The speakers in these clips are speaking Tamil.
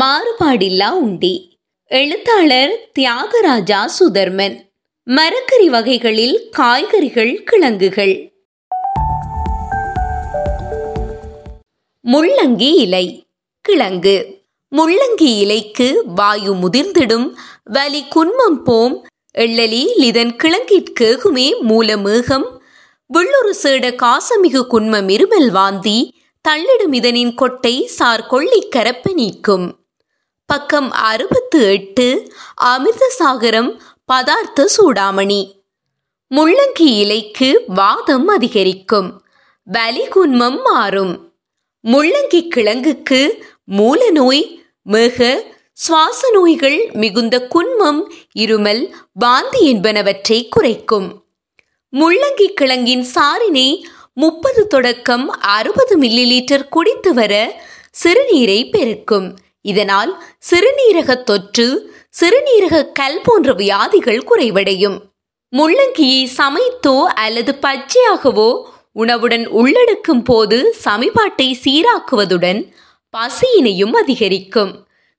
மாறுபாடில்லா உண்டி. எழுத்தாளர் தியாகராஜா சுதர்மன். மரக்கறி வகைகளில் காய்கறிகள் கிழங்குகள். முள்ளங்கி இலை கிழங்கு. முள்ளங்கி இலைக்கு வாயு முதிர்ந்திடும் வலி குன்மம் போம் எள்ளலி இதன் கிழங்கிற்கேகுமே மூலமேகம். விள்ளுரு சேட காசமிகு குன்மம் இருமல் வாந்தி தள்ளிடும் இதனின் கொட்டை சார் கொள்ளி கரப்ப நீக்கும். பக்கம் அறுபத்து எட்டு அமிர்தசாகரம் பதார்த்த சூடாமணி. முள்ளங்கி இலைக்கு வாதம் அதிகரிக்கும். வலி குன்மம் மாறும். முள்ளங்கி கிழங்குக்கு மூல நோய் மிக சுவாச நோய்கள் மிகுந்த குன்மம் இருமல் வாந்தி என்பனவற்றை குறைக்கும். முள்ளங்கி கிழங்கின் சாரினை முப்பது தொடக்கம் அறுபது மில்லி லிட்டர் குடித்து வர சிறுநீரை பெருக்கும். இதனால் சிறுநீரக தொற்று சிறுநீரக கல் போன்ற வியாதிகள் குறைவடையும். முள்ளங்கியை சமைத்தோ அல்லது பச்சையாகவோ உணவுடன் உள்ளடக்கும் போது சமிபாட்டை சீராக்குவதுடன் பசியினையும் அதிகரிக்கும்.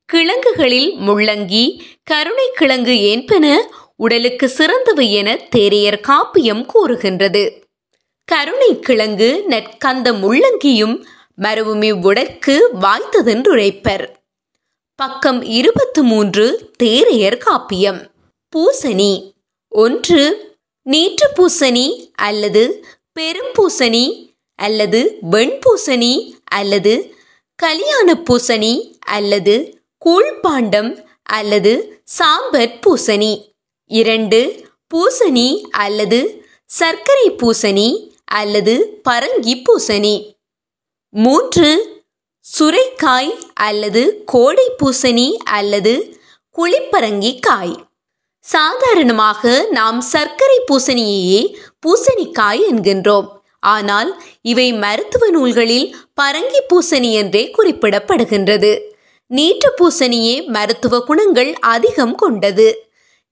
கிழங்குகளில் முள்ளங்கி கருணை கிழங்கு என்பன உடலுக்கு சிறந்தவை என தேரையர் காப்பியம் கூறுகின்றது. கருணை கிழங்கு நற்கந்த முள்ளங்கியும் மரபுமி உடற்கு வாய்த்ததென்றுரைப்பர் பக்கம் இருபத்து மூன்று தேரையர் காப்பியம். பூசணி. ஒன்று நீற்று பூசணி அல்லது பெரும்பூசணி அல்லது வெண்பூசணி அல்லது கல்யாண பூசணி அல்லது கூழ்பாண்டம் அல்லது சாம்பற் பூசணி. இரண்டு பூசணி அல்லது சர்க்கரை பூசணி அல்லது பரங்கி பூசணி. மூன்று சுரைக்காய் அல்லது கோடை பூசணி அல்லது குளிப்பரங்கி காய். சாதாரணமாக நாம் சர்க்கரை பூசணியையே பூசணிக்காய் என்கின்றோம். ஆனால் இவை மருத்துவ நூல்களில் பரங்கி பூசணி என்றே குறிப்பிடப்படுகின்றது. நீற்று பூசணியே மருத்துவ குணங்கள் அதிகம் கொண்டது.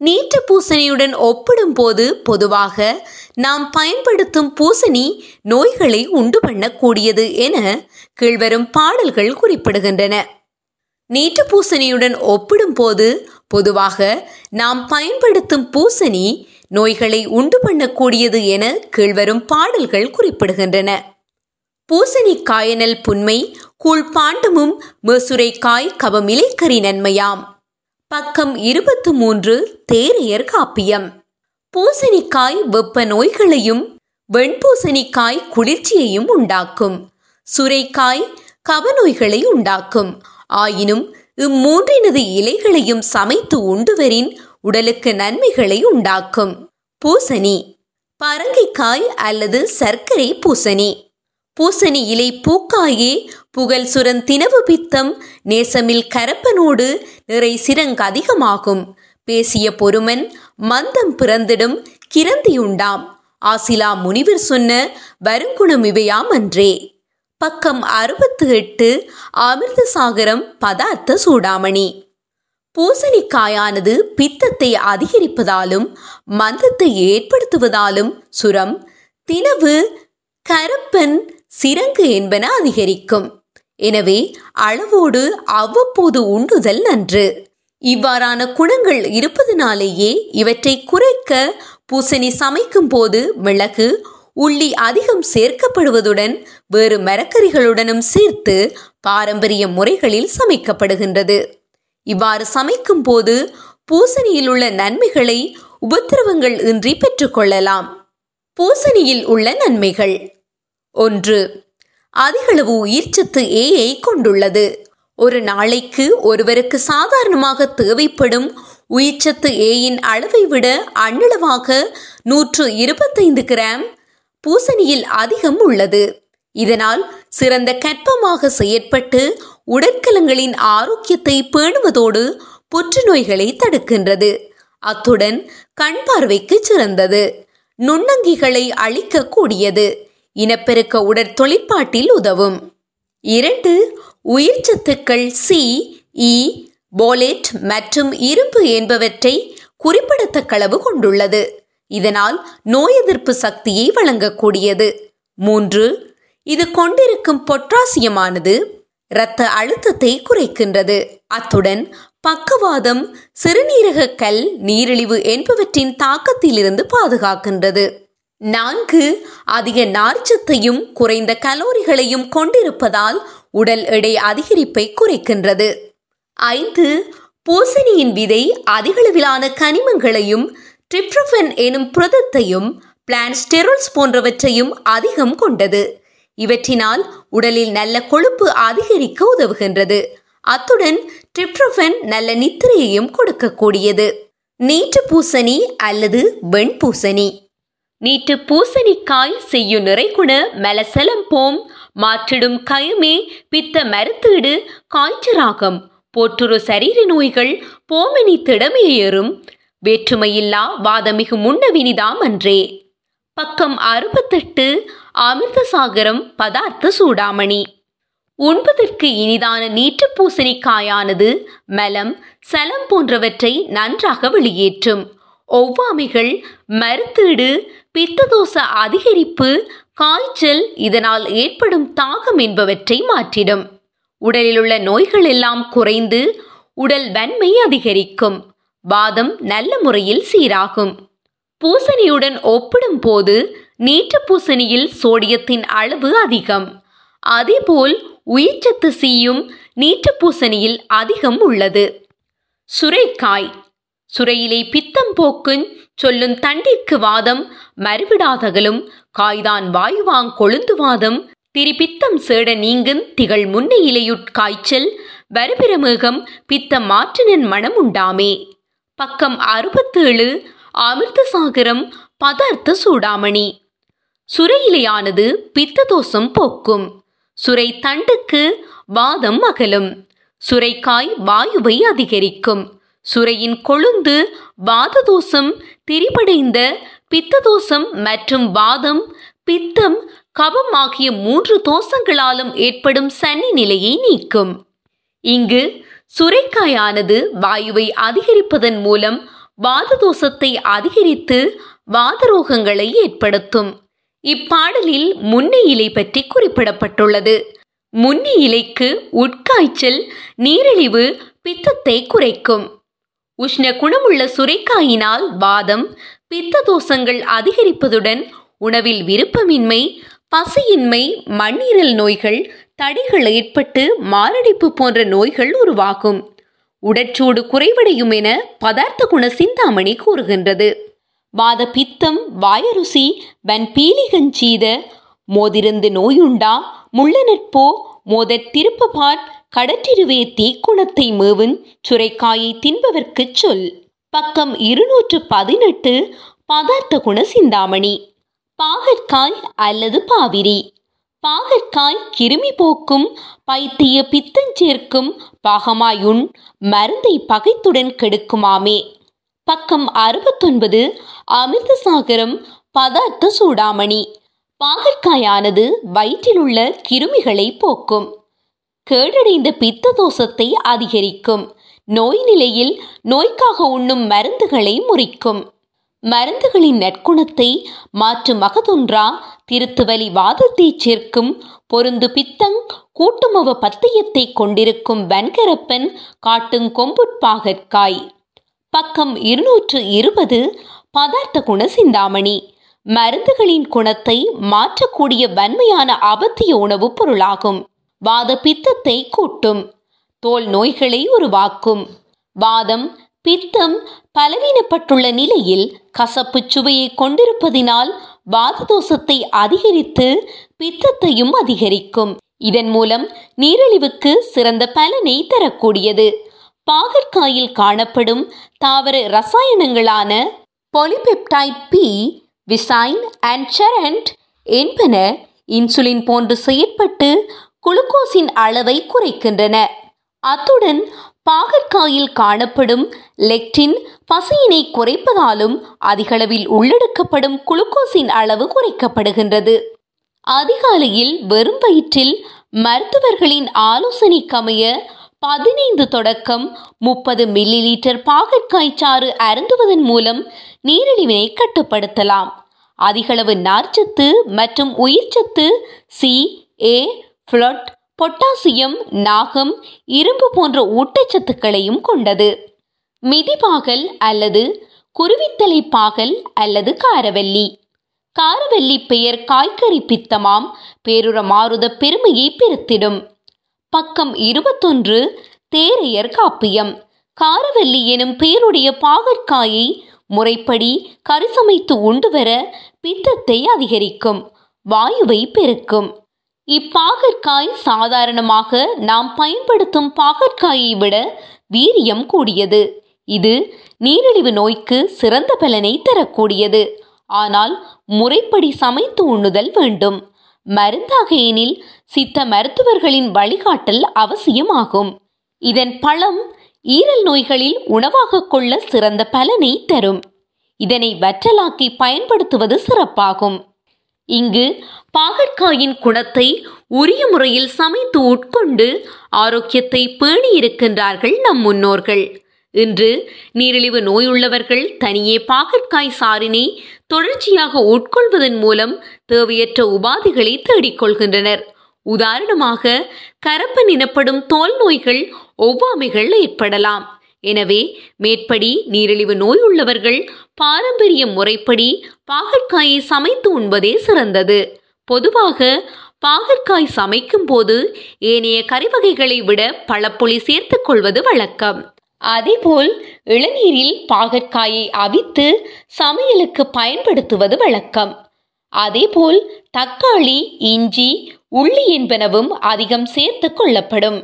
நீற்று பூசணியுடன் ஒப்பிடும்போது பொதுவாக நாம் பயன்படுத்தும் பூசணி நோய்களை உண்டு பண்ணக்கூடியது என கீழ்வரும் பாடல்கள் குறிப்பிடுகின்றன. நீற்று பூசணியுடன் ஒப்பிடும்போது பொதுவாக நாம் பயன்படுத்தும் பூசணி நோய்களை உண்டு பண்ணக்கூடியது என கீழ்வரும் பாடல்கள் குறிப்பிடுகின்றன. பூசணி காயனல் பாண்டமும் கூழ்பாண்டமும் கவமிலை கவமிலைக்கறி நன்மையாம். பக்கம் இருபத்து மூன்று தேரையர் காப்பியம். பூசணிக்காய் வெப்ப நோய்களையும் வெண்பூசணிக்காய் குளிர்ச்சியையும் உண்டாக்கும். சுரைக்காய் கவநோய்களை உண்டாக்கும். ஆயினும் இம்மூன்றினது இலைகளையும் சமைத்து உண்டுவரின் உடலுக்கு நன்மைகளை உண்டாக்கும். பூசணி பரங்கிக்காய் அல்லது சர்க்கரை பூசணி. பூசணி இலை பூக்காயே புகழ் சுரன் தினவு பித்தம் நேசமில் கரப்பனோடு நிறை சிறங்கு அதிகமாகும். பேசிய பொறுமன் மந்தம் பிறந்திடும் கிரந்தியுண்டாம். ஆசிலா முனிவர் சொன்ன வருங்குணம் இவையாம் அன்றே பக்கம் அறுபத்து எட்டு அமிர்தசாகரம் பதார்த்த சூடாமணி. பூசணிக்காயானது பித்தத்தை அதிகரிப்பதாலும் மந்தத்தை ஏற்படுத்துவதாலும் சுரம் தினவு கரப்பன் சிறங்கு என்பன அதிகரிக்கும். எனவே அளவோடு அவ்வப்போது உண்டுதல் நன்று. இவ்வாறான குணங்கள் இருப்பதனாலேயே இவற்றை குறைக்க பூசணி சமைக்கும் போது மிளகு உள்ளி அதிகம் சேர்க்கப்படுவதுடன் வேறு மரக்கறிகளுடனும் சேர்த்து பாரம்பரிய முறைகளில் சமைக்கப்படுகின்றது. இவ்வாறு சமைக்கும் போது பூசணியில் உள்ள நன்மைகளை உபத்திரவங்கள் இன்றி பெற்றுக்கொள்ளலாம் பூசணியில் உள்ள நன்மைகள். ஒன்று. அதிகளவு உயிர்ச்சத்து ஏயை கொண்டுள்ளது. ஒரு நாளைக்கு ஒருவருக்கு சாதாரணமாக தேவைப்படும் உயிர்ச்சத்து ஏயின் அளவை விட அண்ணளவாக நூற்று இருபத்தைந்து கிராம் பூசணியில் அதிகம் உள்ளது. இதனால் சிறந்த கற்பமாக செயற்பட்டு உடற்கலங்களின் ஆரோக்கியத்தை பேணுவதோடு புற்றுநோய்களை தடுக்கின்றது. அத்துடன் கண் பார்வைக்கு சிறந்தது. நுண்ணங்கிகளை அழிக்கக்கூடியது. இனப்பெருக்க உடற்தொழிற்பாட்டில் உதவும். இரண்டு உயிர்ச்சத்துக்கள் சி இ e, போலேட் மற்றும் இரும்பு என்பவற்றை குறிப்பிடத்தக்க அளவு கொண்டுள்ளது. இதனால் நோய் எதிர்ப்பு சக்தியை வழங்கக்கூடியது. மூன்று இது கொண்டிருக்கும் பொட்டாசியமானது இரத்த அழுத்தத்தை குறைக்கின்றது. அத்துடன் பக்கவாதம் சிறுநீரக கல் நீரிழிவு என்பவற்றின் தாக்கத்திலிருந்து பாதுகாக்கின்றது. நான்கு அதிக நார்ச்சத்தையும் குறைந்த கலோரிகளையும் கொண்டிருப்பதால் உடல் எடை அதிகரிப்பை குறைக்கின்றது. ஐந்து பூசணியின் விதை அதிகளவிலான கனிமங்களையும் ட்ரிப்ரோஃபென் எனும் புரதத்தையும் பிளான்ஸ்டெரோல்ஸ் போன்றவற்றையும் அதிகம் கொண்டது. இவற்றினால் உடலில் நல்ல கொழுப்பு அதிகரிக்க உதவுகின்றது. அத்துடன் ட்ரிப்ரோஃபென் நல்ல நித்திரையையும் கொடுக்கக்கூடியது. நீட்டு பூசணி அல்லது வெண்பூசணி நீட்டு பூசணிக்காய் செய்யும் நிறைகுண மலசலம் போம். மாற்றிடும் கயமே பித்த மருத்தீடு காய்ச்சராகம் போற்றுரு சரீர நோய்கள் போமினி திடமையேறும் வேற்றுமையில்லா வாதமிகு முன்னவினிதாம் அன்றே பக்கம் அறுபத்தெட்டு அமிர்தசாகரம் பதார்த்த சூடாமணி. உண்பதற்கு இனிதான நீட்டு பூசணிக்காயானது மலம் சலம் போன்றவற்றை நன்றாக வெளியேற்றும். ஒவ்வாமைகள் மருத்தீடு பித்ததோச அதிகரிப்பு காய்ச்சல் இதனால் ஏற்படும் தாகம் என்பவற்றை மாற்றிடும். உடலில் உள்ள நோய்கள் எல்லாம் குறைந்து உடல் வன்மை அதிகரிக்கும். வாதம் நல்ல முறையில் சீராகும். பூசணியுடன் ஒப்பிடும் போது நீற்று பூசணியில் சோடியத்தின் அளவு அதிகம். அதேபோல் உயிர்ச்சத்து சீயும் நீற்று பூசணியில் அதிகம் உள்ளது. சுரைக்காய் சுரையிலே பித்தம் போக்குஞ் சொல்லும் தண்டிற்கு வாதம் மறுவிடாதகலும் காய்தான் வாயுவாங் கொழுந்து வாதம் திரிபித்தம் சேட நீங்குந் திகழ் முன்னையிலையுட்காய்ச்சல் காய்ச்சல் வருபிரமேகம் பித்த மாற்றினன் மனம் உண்டாமே பக்கம் அறுபத்தேழு அமிர்தசாகரம் பதார்த்த சூடாமணி. சுரையிலையானது பித்த தோஷம் போக்கும். சுரை தண்டுக்கு வாதம் அகலும். சுரைக்காய் வாயுவை அதிகரிக்கும். சுரையின் கொழுந்து வாததோஷம் திரிபடைந்த பித்ததோஷம் மற்றும் வாதம் பித்தம் கபம் ஆகிய மூன்று தோஷங்களாலும் ஏற்படும் சனி நிலையை நீக்கும். இங்கு சுரைக்காயானது வாயுவை அதிகரிப்பதன் மூலம் வாததோஷத்தை அதிகரித்து வாதரோகங்களை ஏற்படுத்தும். இப்பாடலில் முன்னை இலை பற்றி குறிப்பிடப்பட்டுள்ளது. முன்னி இலைக்கு உட்காய்ச்சல் நீரிழிவு பித்தத்தை குறைக்கும். உஷ்ண குணமுள்ள சுரைக்காயினால் வாதம் பித்த தோஷங்கள் அதிகரிப்பதுடன் உணவில் விருப்பமின்மை பசியின்மை மண்ணீரல் நோய்கள் தடைகள் ஏற்பட்டு மாரடைப்பு போன்ற நோய்கள் உருவாகும். உடற்சூடு குறைவடையும் என பதார்த்த குண சிந்தாமணி கூறுகின்றது. வாத பித்தம் வாயருசி வன் பீலிகஞ்சீத மோதிருந்து நோயுண்டா முள்ளனற்போ மோதற் திருப்பபாட் கடற்றிருவே தீக்குணத்தை மேவுன் சுரைக்காயை தின்பவர்க்குச் சொல். பக்கம் இருநூற்று பதினெட்டு பதார்த்த குண சிந்தாமணி. பாகற்காய் அல்லது பாவிரி. பாகற்காய் கிருமி போக்கும் பைத்திய பித்தஞ்சேர்க்கும் பாகமாயுண் மருந்தை பகைத்துடன் கெடுக்குமாமே. பக்கம் அறுபத்தொன்பது அமிர்தசாகரம் பதார்த்த சூடாமணி. பாகற்காயானது வயிற்றிலுள்ள கிருமிகளை போக்கும். கேடடைந்த பித்த தோஷத்தை அதிகரிக்கும். நோய் நிலையில் நோய்க்காக உண்ணும் மருந்துகளை முறிக்கும். மருந்துகளின் நற்குணத்தை மாற்று மகதொன்றா திருத்துவலி வாதத்தை சேர்க்கும் பொருந்து பித்தங் கூட்டுமவ பத்தியத்தை கொண்டிருக்கும் வன்கரப்பன் காட்டும் கொம்புட்பாகற்காய் பக்கம் இருநூற்று இருபது பதார்த்த குண சிந்தாமணி. மருந்துகளின் குணத்தை மாற்றக்கூடிய வன்மையான அபத்திய உணவுப் பொருளாகும். வாத பித்தத்தை கூட்டும். தோல் நோய்களை உருவாக்கும். வாதம் பித்தம் பலவீனப்பட்டுள்ள நிலையில் கசப்பு சுவையை கொண்டிருப்பதினால் வாத தோஷத்தை அதிகரித்து பித்தத்தையும் அதிகரிக்கும். இதன் மூலம் நீரிழிவுக்கு சிறந்த பலனை தரக்கூடியது. பாகற்காயில் காணப்படும் தாவர ரசாயனங்களான பொலிபெப்டைட் பி விசைன் அண்ட் செரண்ட் என்பன இன்சுலின் போன்று செயற்பட்டு குளுக்கோஸின் அளவை குறைக்கின்றன. அத்துடன் பாகற்காயில் காணப்படும் லெக்டின் பசியினை குறைப்பதாலும் அதிகளவில் உள்ளெடுக்கப்படும் குளுக்கோஸின் அளவு குறைக்கப்படுகின்றது. அதிகாலையில் வெறும் வயிற்றில் மருத்துவர்களின் ஆலோசனைக்கமைய பதினைந்து தொடக்கம் முப்பது மில்லி லிட்டர் பாகற்காய் சாறு அருந்துவதன் மூலம் நீரிழிவினை கட்டுப்படுத்தலாம். அதிகளவு நார்ச்சத்து மற்றும் உயிர்ச்சத்து சி ஏ ஃப்ளட் பொட்டாசியம் நாகம் இரும்பு போன்ற ஊட்டச்சத்துக்களையும் கொண்டது. மிதிபாகல் அல்லது குருவித்தலை பாகல் அல்லது காரவல்லி காரவல்லி பெயர் காய்கறி பித்தமாம் பேருர மாறுத பெருமையை பெருத்திடும் பக்கம் இருபத்தொன்று தேரையர் காப்பியம். காரவல்லி எனும் பெயருடைய பாகற்காயை முறைப்படி கரிசமைத்து உண்டு வர பித்தத்தை அதிகரிக்கும் வாயுவை பெருக்கும். இப்பாகற்காய் சாதாரணமாக நாம் பயன்படுத்தும் பாகற்காயை விட வீரியம் கூடியது. இது நீரிழிவு நோய்க்கு சிறந்த பலனை தரக்கூடியது. ஆனால் முறைப்படி சமைத்து உண்ணுதல் வேண்டும். மருந்தாக எனில் சித்த மருத்துவர்களின் வழிகாட்டல் அவசியமாகும். இதன் பழம் ஈரல் நோய்களில் உணவாக கொள்ள சிறந்த பலனை தரும். இதனை வற்றலாக்கி பயன்படுத்துவது சிறப்பாகும். இங்கு பாகற்காயின் குணத்தை உரிய முறையில் சமைத்து உட்கொண்டு ஆரோக்கியத்தை பேணி இருக்கின்றார்கள் நம் முன்னோர்கள். இன்று நீரிழிவு நோயுள்ளவர்கள் தனியே பாகற்காய் சாரினை தொடர்ச்சியாக உட்கொள்வதன் மூலம் தேவையற்ற உபாதைகளை தேடிக்கொள்கின்றனர். உதாரணமாக கரப்பன் எனப்படும் தோல் நோய்கள் ஒவ்வாமைகள் ஏற்படலாம். எனவே மேற்படி நீரிழிவு நோய் உள்ளவர்கள் பாரம்பரிய முறைப்படி பாகற்காயை சமைத்து உண்பதே சிறந்தது. பொதுவாக பாகற்காய் சமைக்கும் போது ஏனைய கறிவகைகளை விட பழப்புளி சேர்த்துக் கொள்வது வழக்கம். அதேபோல் இளநீரில் பாகற்காயை அவித்து சமையலுக்கு பயன்படுத்துவது வழக்கம். அதேபோல் தக்காளி இஞ்சி உள்ளி என்பனவும் அதிகம் சேர்த்துக் கொள்ளப்படும்.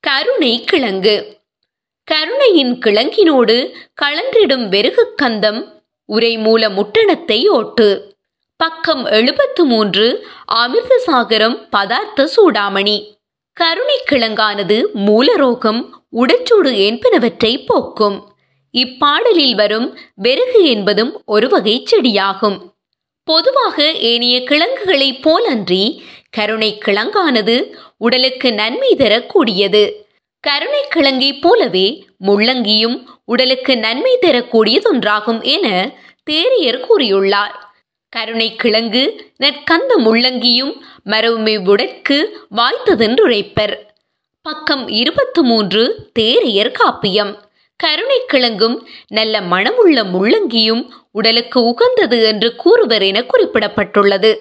கருணை கிழங்கு கருணையின் கிழங்கினோடு கலன்றிடும் வெறுகு கந்தம் உரை மூல முட்டணத்தை ஓட்டு. பக்கம் எழுபத்து மூன்று அமிர்தசாகரம் பதார்த்த சூடாமணி. கருணை கிழங்கானது மூலரோகம் உடச்சூடு என்பனவற்றை போக்கும். இப்பாடலில் வரும் வெறுகு என்பதும் ஒரு வகை செடியாகும். பொதுவாக ஏனைய கிழங்குகளைப் போலன்றி கருணை கிழங்கானது உடலுக்கு நன்மை தரக்கூடியது. கருணை கிழங்கை போலவே முள்ளங்கியும் உடலுக்கு நன்மை தரக்கூடியதொன்றாகும் என தேரியர் கூறியுள்ளார். கருணை கிழங்கு நற்கந்த முள்ளங்கியும் மரவுமை உடற்கு வாய்த்ததென்றுரைப்பர். பக்கம் இருபத்து மூன்று தேரையர் காப்பியம். கருணை கிழங்கும் நல்ல மணமுள்ள முள்ளங்கியும் உடலுக்கு உகந்தது என்று கூறுவர் என குறிப்பிடப்பட்டுள்ளது.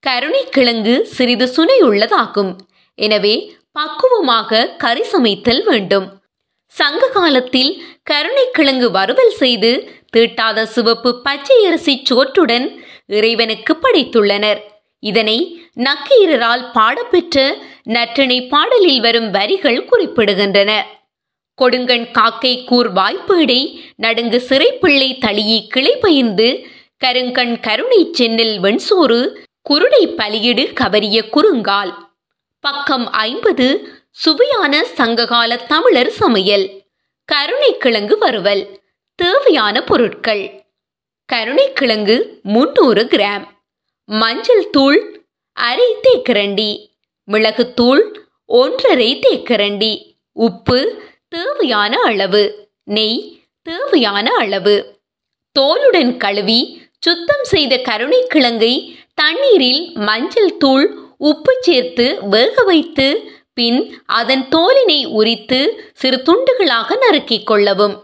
கருணை கிழங்கு சிறிது சுனையுள்ளதாகும். எனவே பக்குவமாக கறி சமைத்தல் வேண்டும். சங்க காலத்தில் கருணைக்கிழங்கு வறுவல் செய்து தீட்டாத சிவப்பு பச்சை அரிசி சோற்றுடன் இறைவனுக்கு படைத்துள்ளனர். இதனை நக்கீரரால் பாடப்பெற்ற நற்றிணை பாடலில் வரும் வரிகள் குறிப்பிடுகின்றன. கொடுங்கண் காக்கை கூர் வாய்ப்பேடை நடுங்கு சிறைப்பிள்ளை தளியி கிளை பயிர்ந்து கருங்கண் கருணை சென்னில் வெண்சோறு குருடை பலியிடு கவரிய குறுங்கால். பக்கம் ஐம்பது சுவையான சங்ககால தமிழர் சமையல். கருணைக்கிழங்கு வறுவல் தேவையான பொருட்கள். கருணைக்கிழங்கு முன்னூறு கிராம். மஞ்சள் தூள் அரை தேக்கரண்டி. மிளகுத்தூள் ஒன்றரை தேக்கரண்டி. உப்பு தேவையான அளவு. நெய் தேவையான அளவு. தோலுடன் கழுவி சுத்தம் செய்த கருணைக்கிழங்கை தண்ணீரில் மஞ்சள் தூள் உப்பு சேர்த்து வேக வைத்து பின் அதன் தோலினை உரித்து சிறு துண்டுகளாக நறுக்கிக் கொள்ளவும்.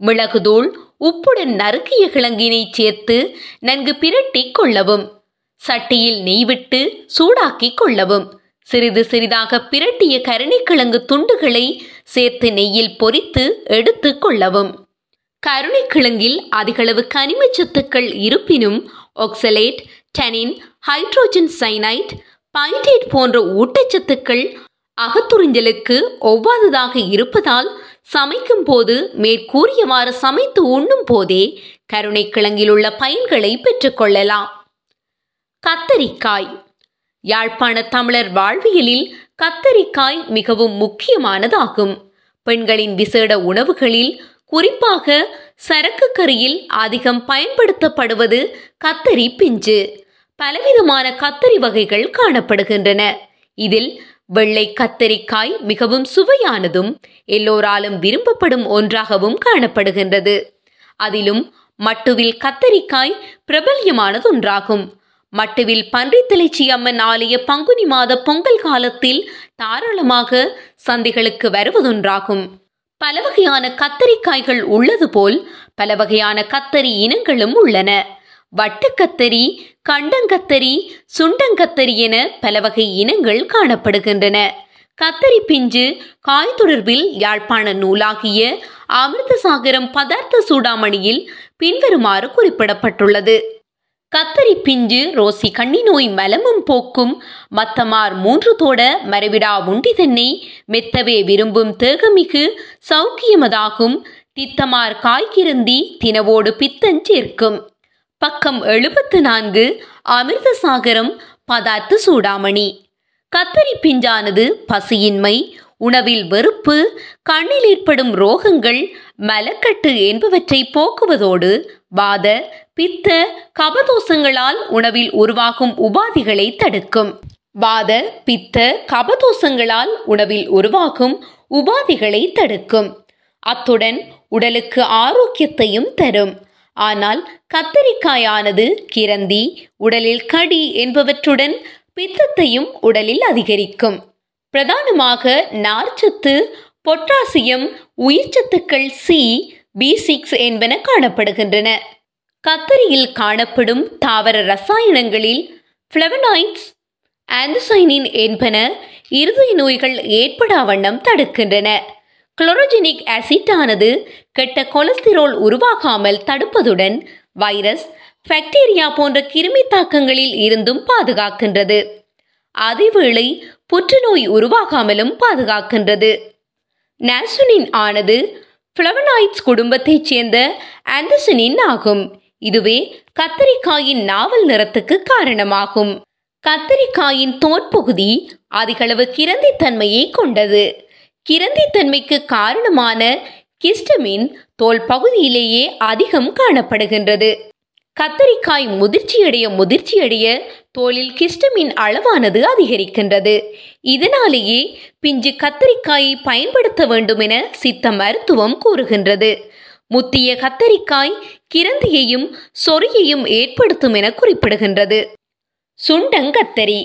மிளகுதூள் உப்புடன் நறுக்கிய கிழங்கினை சேர்த்து நன்கு பிரட்டி கொள்ளவும். சட்டியில் நெய் விட்டு சூடாக்கிக் கொள்ளவும். சிறிது சிறிதாக பிரட்டிய கருணைக்கிழங்கு துண்டுகளை சேர்த்து நெய்யில் பொரித்து எடுத்துக் கொள்ளவும். கருணைக்கிழங்கில் அதிகளவு கனிமச் சத்துக்கள் இருப்பினும் ஒக்சலேட் டனின் ஹைட்ரோஜன் சைனைட் பைடேட் போன்ற ஊட்டச்சத்துக்கள் அகத்துறிஞ்சலுக்கு ஒவ்வாததாக இருப்பதால் சமைக்கும் போது மேற்கூறியவாறு சமைத்து உண்ணும் போதே கருணைக்கிழங்கில் உள்ள பயன்களை பெற்றுக்கொள்ளலாம் கத்தரிக்காய். யாழ்ப்பாண தமிழர் வாழ்வியலில் கத்தரிக்காய் மிகவும் முக்கியமானதாகும். பெண்களின் விசேட உணவுகளில் குறிப்பாக சரக்கு கறியில் அதிகம் பயன்படுத்தப்படுவது கத்தரி பிஞ்சு. பலவிதமான கத்தரி வகைகள் காணப்படுகின்றன. இதில் வெள்ளை கத்தரிக்காய் மிகவும் சுவையானதும் எல்லோராலும் விரும்பப்படும் ஒன்றாகவும் காணப்படுகின்றது. அதிலும் மட்டுவில் கத்தரிக்காய் பிரபல்யமானது ஒன்றாகும் மட்டுவில் பன்றித்தலைச்சி அம்மன் ஆலய பங்குனி மாத பொங்கல் காலத்தில் தாராளமாக சந்தைகளுக்கு வருவதொன்றாகும். பல வகையான கத்தரிக்காய்கள் உள்ளது போல் பல வகையான கத்தரி இனங்களும் உள்ளன. வட்டுக்கத்தரி கண்டங்கத்தரி சுண்டங்கத்தரி என பல வகை இனங்கள் காணப்படுகின்றன. கத்தரி பிஞ்சு காய் தொடர்பில் யாழ்ப்பாண நூலாகிய அமிர்தசாகரம் பதார்த்த சூடாமணியில் பின்வருமாறு குறிப்பிடப்பட்டுள்ளது. கத்தரி பிஞ்சு ரோசி கண்ணி நோய் மலமும் போக்கும் மத்தமார் மூன்று தோட மரவிடா உண்டி தென்னை மெத்தவே விரும்பும் தேகமிகு சௌக்கியமதாகும். தித்தமார் காய்கிருந்தி தினவோடு பித்தஞ்சேர்க்கும் பக்கம் எழுபத்து நான்கு அமிர்தசாகரம் பதார்த்த சூடாமணி. கத்தரி பிஞ்சானது பசியின்மை உணவில் வெறுப்பு கண்ணில் ஏற்படும் ரோகங்கள் மலக்கட்டு என்பவற்றை போக்குவதோடு வாத பித்த கபதோஷங்களால் உணவில் உருவாகும் உபாதிகளை தடுக்கும். வாத பித்த கபதோஷங்களால் உணவில் உருவாகும் உபாதிகளை தடுக்கும். அத்துடன் உடலுக்கு ஆரோக்கியத்தையும் தரும். ஆனால் கத்தரிக்காயானது கிரந்தி உடலில் கடி என்பவற்றுடன் பித்தத்தையும் உடலில் அதிகரிக்கும். பிரதானமாக நார்ச்சத்து பொட்டாசியம் உயிர்ச்சத்துக்கள் சி பி சிக்ஸ் என்பன காணப்படுகின்றன. கத்தரியில் காணப்படும் தாவர ரசாயனங்களில் ஃப்ளவனாய்ட்ஸ் ஆந்தசைனின் என்பன இருதய நோய்கள் ஏற்படா வண்ணம் தடுக்கின்றன. குளோரோஜெனிக் ஆசிட்டானது கெட்ட கொலஸ்டிரோல் உருவாகாமல் தடுப்பதுடன் வைரஸ் பாக்டீரியா போன்ற கிருமி தாக்கங்களில் இருந்தும் பாதுகாக்கின்றது. அதேவேளை புற்றுநோய் உருவாகாமலும் பாதுகாக்கின்றது. நாசுனின் ஆனது ஃப்ளவனாய்ட்ஸ் குடும்பத்தைச் சேர்ந்த ஆந்தசனின் ஆகும். இதுவே கத்தரிக்காயின் நாவல் நிறத்துக்கு காரணமாகும். கத்தரிக்காயின் தோற்பகுதி அதிகளவு கிரந்தித்தன்மையை கொண்டது. கிரந்தித்தன்மைக்கு காரணமான கிஸ்டமின் தோல் பகுதியிலேயே அதிகம் காணப்படுகின்றது. கத்தரிக்காய் முதிர்ச்சியடைய முதிர்ச்சியடைய தோலில் கிஸ்டமின் அளவானது அதிகரிக்கின்றது. இதனாலேயே பிஞ்சு கத்தரிக்காயை பயன்படுத்த வேண்டும் என சித்த மருத்துவம் கூறுகின்றது. முத்திய கத்தரிக்காய் கிரந்தியையும் சொறியையும் ஏற்படுத்தும் என குறிப்பிடுகின்றது. சுண்டங்கத்தரி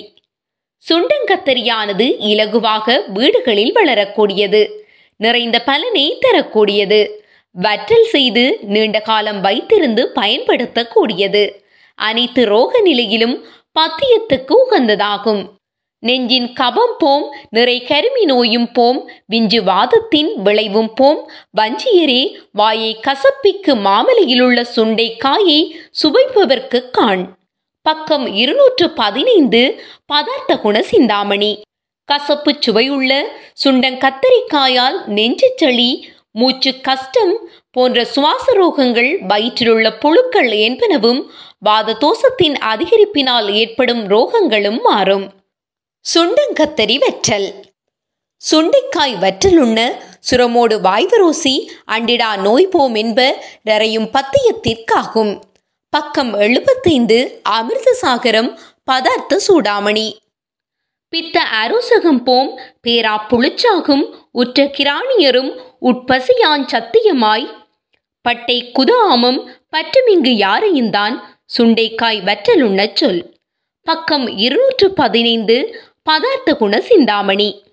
சுண்டங்கத்தரியானது இலகுவாக வீடுகளில் வளரக்கூடியது. நிறைந்த பலனை தரக்கூடியது. வற்றல் செய்து நீண்ட காலம் வைத்திருந்து பயன்படுத்தக்கூடியது. அனைத்து ரோக நிலையிலும் பத்தியத்துக்கு உகந்ததாகும். நெஞ்சின் கபம் போம் நிறை கருமி நோயும் போம் விஞ்சு வாதத்தின் விளைவும் போம் வஞ்சியரே வாயை கசப்பிக்கு மாமலையிலுள்ள சுண்டை காயை சுவைப்பவர்க்கு காண். பக்கம் இருநூற்று பதினைந்து பதார்த்த குண சிந்தாமணி. கசப்பு சுவையுள்ள சுண்டங்கத்தரிக்காயால் நெஞ்சு சளி மூச்சு கஷ்டம் போன்ற சுவாச ரோகங்கள் வயிற்றிலுள்ள புழுக்கள் என்பனவும் வாத தோசத்தின் அதிகரிப்பினால் ஏற்படும் ரோகங்களும் மாறும். சுண்டங்கத்தரி வற்றல். சுண்டைக்காய் வற்றலுண்ண சுரமோடு வாய்வரோசி அண்டிடா நோய்போம் என்ப நிறையும் பத்தியத்திற்காகும். பக்கம் எழுபத்தைந்து அமிர்தசாகரம் பதார்த்த சூடாமணி. பித்த அரோசகம் போம் பேரா புளிச்சாகும் உற்ற கிராணியரும் உட்பசியான் சத்தியமாய். பட்டை குதாமம் பற்றுமிங்கு யாரையுந்தான் சுண்டைக்காய் வற்றலுண்ணச் சொல். பக்கம் இருநூற்று பதினைந்து பதார்த்த குண சிந்தாமணி.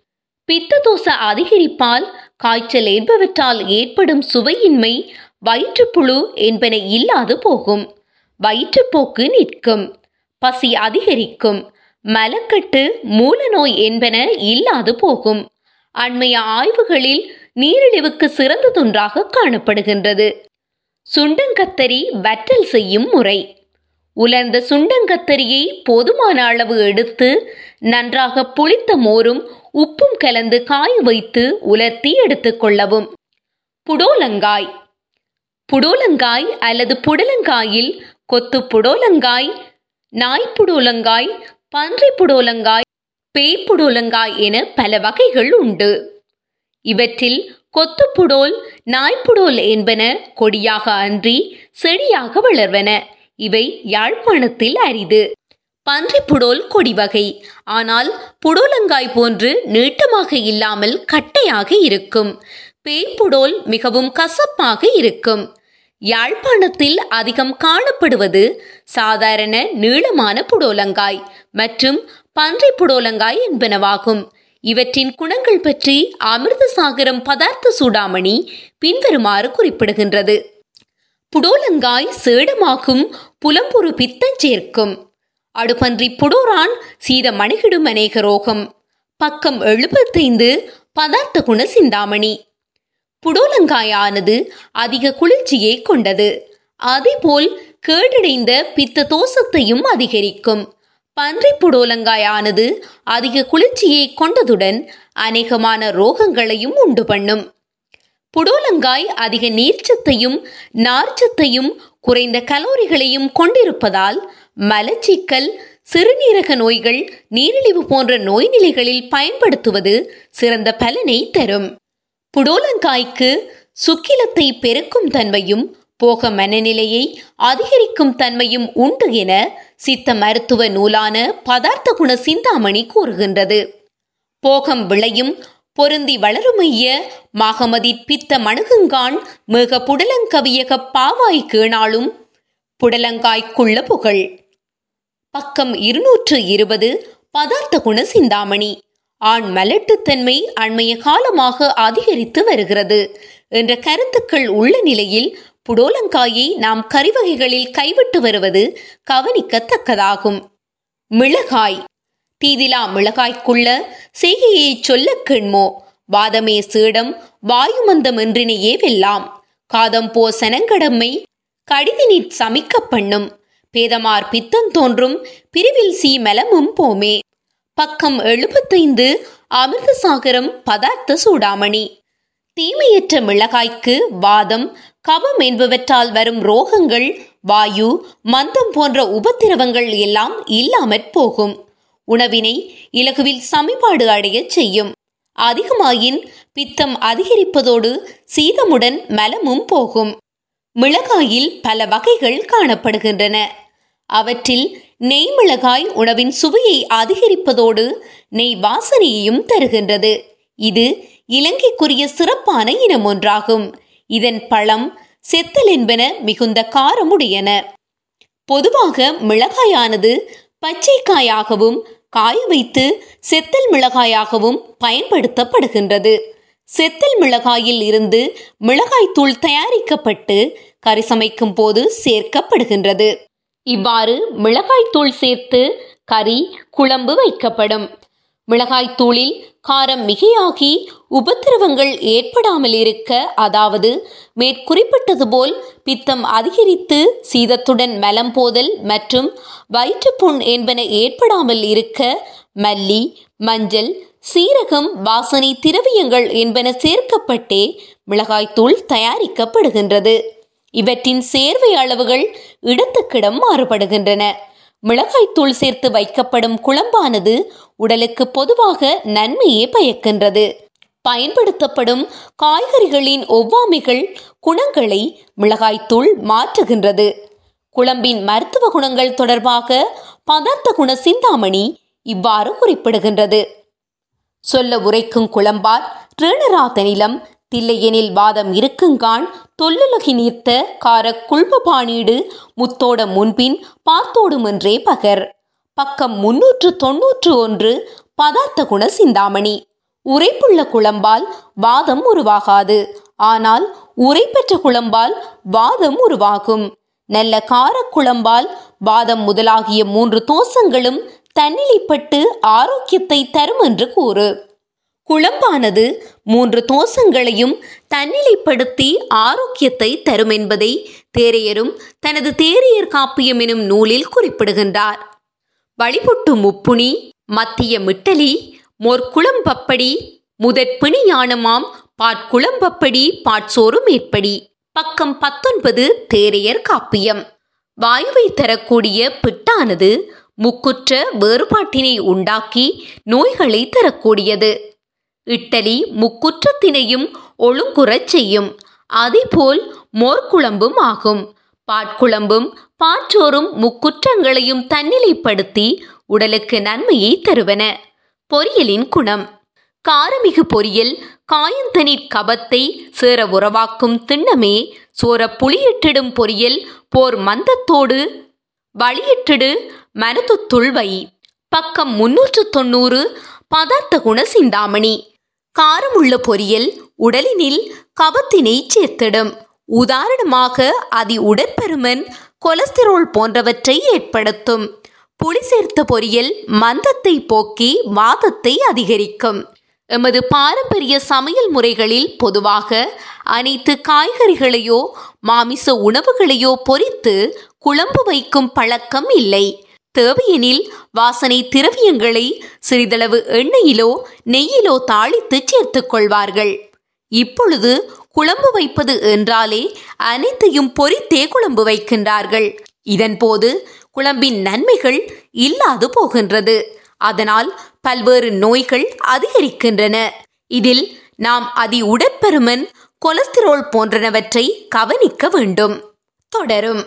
பித்ததோச அதிகரிப்பால் காய்ச்சல் என்பவற்றால் ஏற்படும் சுவையின்மை வயிற்றுப்புழு என்பன இல்லாது போகும். வயிற்றுப்போக்கு நிற்கும். பசி அதிகரிக்கும். மலக்கட்டு மூலநோய் என்பன இல்லாது போகும். அண்மைய ஆய்வுகளில் நீரிழிவுக்கு சிறந்ததொன்றாக காணப்படுகின்றது. சுண்டங்கத்தரி வற்றல் செய்யும் முறை. உலர்ந்த சுண்டங்கத்தரியை போதுமான அளவு எடுத்து நன்றாக புளித்த மோரும் உப்பும் கலந்து காய வைத்து உலர்த்தி எடுத்துக்கொள்ளவும் புடோலங்காய். புடோலங்காய் அல்லது புடலங்காயில் கொத்து புடோலங்காய் நாய் புடோலங்காய் பன்றி புடோலங்காய் பேய் புடோலங்காய் என பல வகைகள் உண்டு. இவற்றில் கொத்துப்புடோல் நாய்ப்புடோல் என்பன கொடியாக அன்றி செடியாக வளர்வன. இவை யாழ்ப்பாணத்தில் அரிது. பன்றி புடோல் கொடி வகை. ஆனால் புடோலங்காய் போன்று நீட்டமாக இல்லாமல் கட்டையாக இருக்கும். பேய்ப்புடோல் மிகவும் கசப்பாக இருக்கும். யாழ்ப்பாணத்தில் அதிகம் காணப்படுவது சாதாரண நீளமான புடோலங்காய் மற்றும் பன்றி புடோலங்காய் என்பனவாகும். இவற்றின் குணங்கள் பற்றி அமிர்தசாகரம் பதார்த்த சூடாமணி பின்வருமாறு குறிப்பிடுகின்றது. புடோலங்காய் சேடமாகும் புலம்புரு பித்தம் சேர்க்கும். அடுபன்றி புடோரான் சீத மணிகிடும் அநேக ரோகம். பக்கம் எழுபத்தைந்து பதார்த்த குண சிந்தாமணி. புடோலங்காயானது அதிக குளிர்ச்சியை கொண்டது. அதேபோல் கேடடைந்த பித்த தோசத்தையும் அதிகரிக்கும். பன்றி புடோலங்காயானது அதிக குளிர்ச்சியை கொண்டதுடன் அநேகமான ரோகங்களையும் உண்டு பண்ணும். புடோலங்காய் அதிக நீர்ச்சத்தையும் நார்ச்சத்தையும் குறைந்த கலோரிகளையும் கொண்டிருப்பதால் மலச்சிக்கல் சிறுநீரக நோய்கள் நீரிழிவு போன்ற நோய் நிலைகளில் பயன்படுத்துவது சிறந்த பலனை தரும். புடோலங்காய்க்கு சுக்கிலத்தை பெருக்கும் தன்மையும் போக மனநிலையை அதிகரிக்கும் தன்மையும் உண்டு என சித்த மருத்துவ நூலான பதார்த்த குண சிந்தாமணி கூறுகின்றது. போகம் விளையும் பொருந்தி வளருமைய மாகமதி பித்த மணுகுங்கான் மிக புடலங்கவியக பாவாய் கீணாலும் புடலங்காய்க்குள்ள புகழ். பக்கம் இருநூற்று இருபது பதார்த்த குண சிந்தாமணி. ஆண் மலட்டுத்தன்மை அண்மைய காலமாக அதிகரித்து வருகிறது. என்ற கருத்துக்கள் உள்ள நிலையில் புடோலங்காயை நாம் கறிவகைகளில் கைவிட்டு வருவது கவனிக்கத்தக்கதாகும். மிளகாய். தீதிலா மிளகாய்க்குள்ள செய்கையை சொல்ல கெண்மோ வாதமே சீடம் வாயுமந்தம் என்றினையே வெல்லாம். காதம் போ சனங்கடம்மை கடிதினிற் சமிக்க பண்ணும். பேதமார் பித்தம் தோன்றும் பிரிவில் சீ மலமும் போமே. பக்கம் எழுபத்தைந்து அமிர்தசாகரம் பதார்த்த சூடாமணி. தீமையற்ற மிளகாய்க்கு வாதம் கபம் என்பவற்றால் வரும் ரோகங்கள் வாயு மந்தம் போன்ற உபத்திரவங்கள் எல்லாம் இல்லாமற் போகும். உணவினை இலகுவில் சமிபாடு அடையச் செய்யும். அதிகமாயின் பித்தம் அதிகரிப்பதோடு சீதமுடன் மலமும் போகும். மிளகாயில் பல வகைகள் காணப்படுகின்றன. அவற்றில் நெய் மிளகாய் உணவின் சுவையை அதிகரிப்பதோடு நெய் வாசனையையும் தருகின்றது. இது இலங்கைக்குரிய சிறப்பான இனம் ஒன்றாகும். இதன் பழம் செத்தல் என்பன மிகுந்த காரமுடையன. பொதுவாக மிளகாயானது பச்சைக்காயாகவும் காய வைத்து செத்தல் மிளகாயாகவும் பயன்படுத்தப்படுகின்றது. செத்தல் மிளகாயில் இருந்து மிளகாய் தூள் தயாரிக்கப்பட்டு கறி சமைக்கும் போது சேர்க்கப்படுகின்றது. இவ்வாறு மிளகாய்த்தூள் சேர்த்து கறி குழம்பு வைக்கப்படும். மிளகாய்த்தூளில் காரம் மிகையாகி உபத்திரவங்கள் ஏற்படாமல் இருக்க அதாவது மேற்குறிப்பிட்டது போல் பித்தம் அதிகரித்து சீதத்துடன் மலம் போதல் மற்றும் வயிற்றுப்புண் என்பன ஏற்படாமல் இருக்க மல்லி மஞ்சள் சீரகம் வாசனை திரவியங்கள் என்பன சேர்க்கப்பட்டே மிளகாய்த்தூள் தயாரிக்கப்படுகின்றது. இவற்றின் சேர்வை அளவுகள் இடத்துக்கிடம் மாறுபடுகின்றன. மிளகாய்த்தூள் சேர்த்து வைக்கப்படும் குழம்பானது உடலுக்கு பொதுவாக நன்மையே பயக்கின்றது. பயன்படுத்தப்படும் காய்கறிகளின் ஒவ்வாமைகள் குணங்களை மிளகாய்த்தூள் மாற்றுகின்றது. குழம்பின் மருத்துவ குணங்கள் தொடர்பாக பதார்த்த குண சிந்தாமணி இவ்வாறு குறிப்பிடுகின்றது. சொல்ல உரைக்கும் குழம்பார் நிலம் தில்லையெனில் வாதம் இருக்குங்கான் தொல்லுலகி நீர்த்த கார குள்பபாணீடு முத்தோட முன்பின் பார்த்தோடும் என்றே பகர். பக்கம் முன்னூற்று தொன்னூற்று ஒன்று பதார்த்த குண சிந்தாமணி. உரைப்புள்ள குழம்பால் வாதம் உருவாகாது. ஆனால் உரைப்பெற்ற குழம்பால் வாதம் உருவாகும். நல்ல காரக்குழம்பால் வாதம் முதலாகிய மூன்று தோசங்களும் தன்னிலைப்பட்டு ஆரோக்கியத்தை தரும் என்று கூறு. குழம்பானது மூன்று தோசங்களையும் தன்னிலைப்படுத்தி ஆரோக்கியத்தை தரும் என்பதை தேரையரும் தனது தேரையர் காப்பியம் எனும் நூலில் குறிப்பிடுகின்றார். வழிபொட்டு முப்புனி மத்திய மிட்டலி மொற்குளம்பப்படி முதற்பிணி யானமாம் பாட்குளம்பப்படி பாட்சோறு மேற்படி. பக்கம் பத்தொன்பது தேரையர் காப்பியம். வாயுவை தரக்கூடிய பிட்டானது முக்குற்ற வேறுபாட்டினை உண்டாக்கி நோய்களை தரக்கூடியது. இட்டலி முக்குற்றத்தினையும் ஒழுங்குறச் செய்யும். அதேபோல் மோர்க்குழம்பும் ஆகும். பாட்குழம்பும் பாற்றோரும் முக்குற்றங்களையும் தன்னிலைப்படுத்தி உடலுக்கு நன்மையை தருவன. பொரியலின் குணம். காரமிகு பொரியல் காயந்தனிற் கபத்தை சேர உறவாக்கும் திண்ணமே. சோர புளியிட்டிடும் பொரியல் போர் மந்தத்தோடு. வழியிட்டிடு மனது துள்வை பக்கம் முன்னூற்று தொண்ணூறு பதார்த்த குண சிந்தாமணி. காரமுள்ள பொரியல் உடலினில் கபத்தினை சேர்த்திடும். உதாரணமாக அதி உடற்பெருமன் கொலஸ்டிரோல் போன்றவற்றை ஏற்படுத்தும். புளி சேர்த்த பொரியல் மந்தத்தை போக்கி வாதத்தை அதிகரிக்கும். எமது பாரம்பரிய சமையல் முறைகளில் பொதுவாக அனைத்து காய்கறிகளையோ மாமிச உணவுகளையோ பொரித்து குழம்பு வைக்கும் பழக்கம் இல்லை. தேவையெனில் வாசனை திரவியங்களை சிறிதளவு எண்ணெயிலோ நெய்யிலோ தாளித்து சேர்த்துக் கொள்வார்கள். இப்பொழுது குழம்பு வைப்பது என்றாலே அனைத்தையும் பொரித்தே குழம்பு வைக்கின்றார்கள். இதன்போது குழம்பின் நன்மைகள் இல்லாது போகின்றது. அதனால் பல்வேறு நோய்கள் அதிகரிக்கின்றன. இதில் நாம் அதி உடற்பெருமன் கொலஸ்டிரோல் போன்றனவற்றை கவனிக்க வேண்டும். தொடரும்.